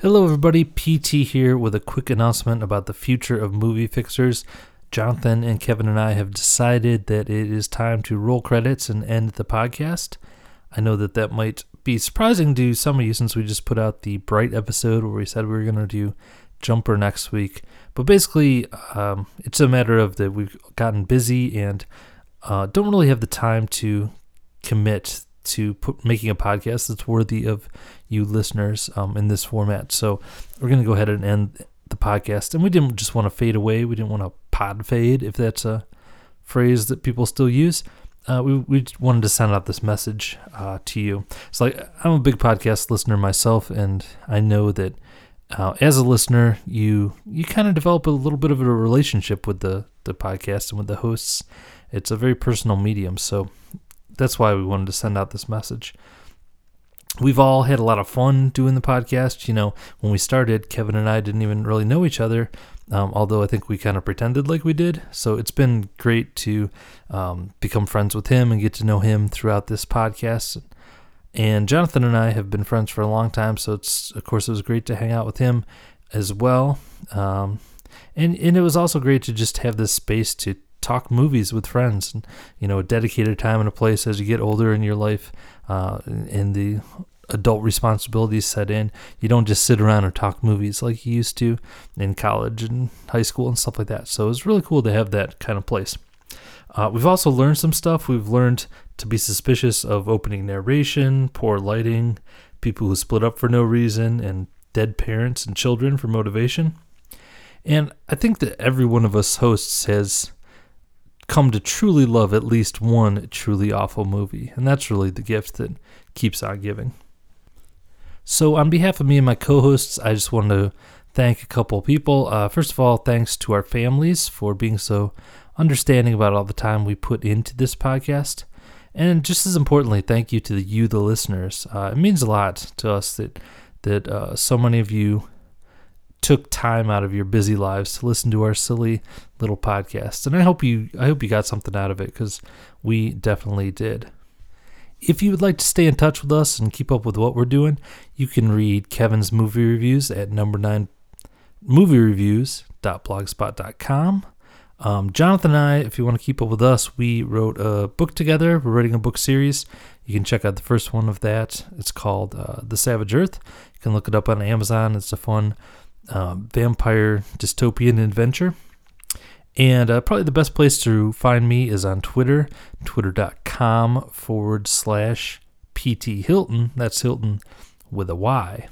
Hello, everybody. PT here with a quick announcement about the future of movie fixers. Jonathan and Kevin and I have decided that it is time to roll credits and end the podcast. I know that that might be surprising to some of you since we just put out the Bright episode where we said we were going to do Jumper next week. But basically, um, it's a matter of that we've gotten busy and uh, don't really have the time to commit to put, making a podcast that's worthy of you listeners um, in this format. So we're going to go ahead and end the podcast. And we didn't just want to fade away. We didn't want to pod fade, if that's a phrase that people still use. Uh, we, we wanted to send out this message uh, to you. It's like I'm a big podcast listener myself, and I know that uh, as a listener, you you kind of develop a little bit of a relationship with the the podcast and with the hosts. It's a very personal medium, so that's why we wanted to send out this message. We've all had a lot of fun doing the podcast. You know, when we started, Kevin and I didn't even really know each other, um, although I think we kind of pretended like we did. So it's been great to um, become friends with him and get to know him throughout this podcast. And Jonathan and I have been friends for a long time, so it's of course it was great to hang out with him as well. Um, and and it was also great to just have this space to talk movies with friends and you know a dedicated time and a place as you get older in your life uh, and the adult responsibilities set in. You don't just sit around and talk movies like you used to in college and high school and stuff like that. So it's really cool to have that kind of place. Uh, we've also learned some stuff. We've learned to be suspicious of opening narration poor lighting people who split up for no reason and dead parents and children for motivation. And i think that every one of us hosts has come to truly love at least one truly awful movie, and that's really the gift that keeps on giving. So, on behalf of me and my co hosts, I just want to thank a couple people. Uh, first of all, thanks to our families for being so understanding about all the time we put into this podcast. And just as importantly, thank you to the, you, the listeners. Uh, it means a lot to us that that uh, so many of you took time out of your busy lives to listen to our silly little podcast. And I hope you I hope you got something out of it cuz we definitely did. If you would like to stay in touch with us and keep up with what we're doing, you can read Kevin's movie reviews at number 9 moviereviews.blogspot.com. Um, Jonathan and I, if you want to keep up with us, we wrote a book together. We're writing a book series. You can check out the first one of that. It's called uh, The Savage Earth. You can look it up on Amazon. It's a fun uh, vampire dystopian adventure. And uh, probably the best place to find me is on Twitter, twitter.com forward slash PT Hylton. That's Hilton with a Y.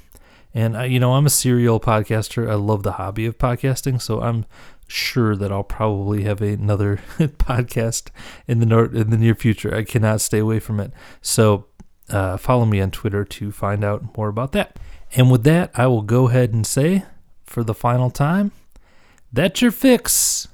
And, uh, you know, I'm a serial podcaster. I love the hobby of podcasting. So I'm sure that I'll probably have another podcast in the, nor- in the near future. I cannot stay away from it. So uh, follow me on Twitter to find out more about that. And with that, I will go ahead and say for the final time. That's your fix.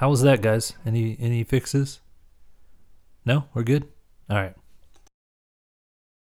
How was that, guys? Any any fixes? No, we're good. All right.